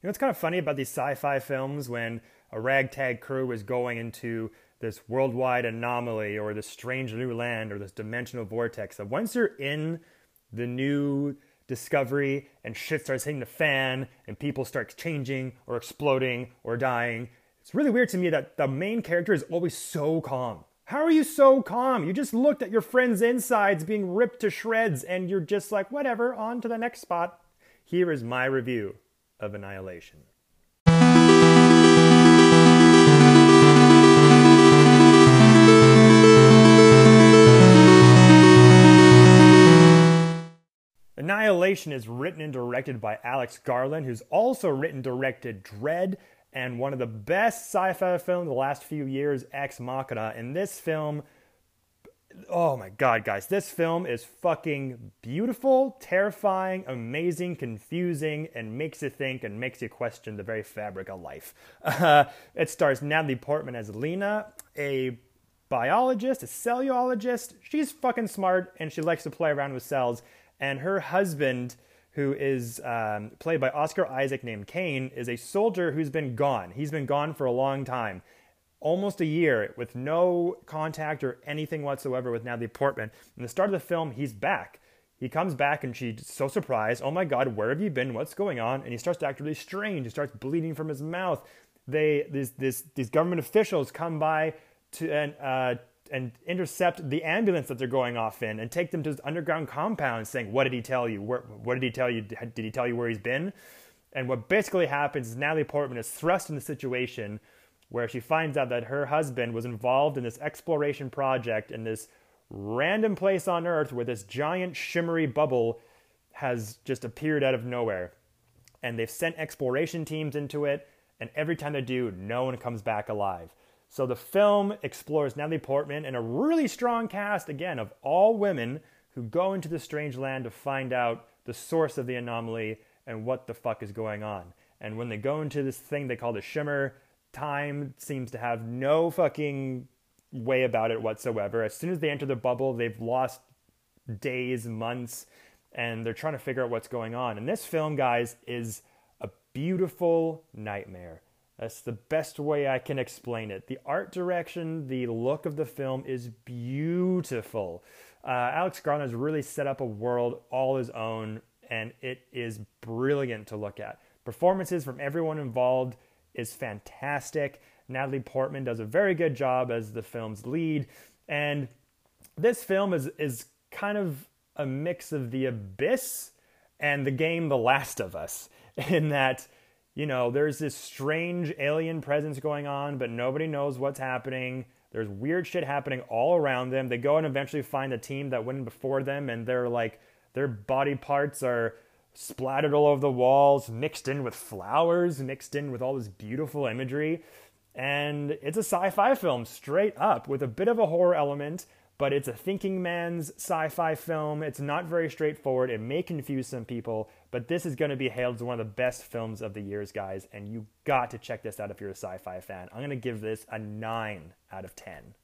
You know, it's kind of funny about these sci fi films when a ragtag crew is going into this worldwide anomaly or this strange new land or this dimensional vortex. That once you're in the new discovery and shit starts hitting the fan and people start changing or exploding or dying, it's really weird to me that the main character is always so calm. How are you so calm? You just looked at your friend's insides being ripped to shreds and you're just like, whatever, on to the next spot. Here is my review of Annihilation. Annihilation is written and directed by Alex Garland, who's also written directed Dredd and one of the best sci-fi films of the last few years, Ex Machina. And this film, oh my god, guys, this film is fucking beautiful, terrifying, amazing, confusing, and makes you think and makes you question the very fabric of life. Uh, it stars Natalie Portman as Lena, a biologist, a cellulologist. She's fucking smart and she likes to play around with cells and her husband, who is um, played by Oscar Isaac, named Kane, is a soldier who's been gone. He's been gone for a long time, almost a year, with no contact or anything whatsoever with Natalie Portman. In the start of the film, he's back. He comes back and she's so surprised. Oh my God, where have you been? What's going on? And he starts to act really strange. He starts bleeding from his mouth. They, these, this, these government officials come by to and uh, and intercept the ambulance that they're going off in and take them to his underground compound saying what did he tell you where, what did he tell you did he tell you where he's been and what basically happens is natalie portman is thrust in the situation where she finds out that her husband was involved in this exploration project in this random place on earth where this giant shimmery bubble has just appeared out of nowhere and they've sent exploration teams into it and every time they do no one comes back alive so the film explores Natalie Portman and a really strong cast, again, of all women who go into the strange land to find out the source of the anomaly and what the fuck is going on. And when they go into this thing they call the shimmer, time seems to have no fucking way about it whatsoever. As soon as they enter the bubble, they've lost days, months, and they're trying to figure out what's going on. And this film, guys, is a beautiful nightmare. That's the best way I can explain it. The art direction, the look of the film is beautiful. Uh, Alex Garland has really set up a world all his own, and it is brilliant to look at. Performances from everyone involved is fantastic. Natalie Portman does a very good job as the film's lead, and this film is is kind of a mix of The Abyss and the game The Last of Us, in that you know, there's this strange alien presence going on, but nobody knows what's happening. There's weird shit happening all around them. They go and eventually find the team that went before them, and they're like, their body parts are splattered all over the walls, mixed in with flowers, mixed in with all this beautiful imagery. And it's a sci fi film straight up with a bit of a horror element but it's a thinking man's sci fi film. It's not very straightforward. It may confuse some people, but this is going to be hailed as one of the best films of the years, guys, and you got to check this out if you're a sci fi fan. I'm going to give this a 9 out of 10.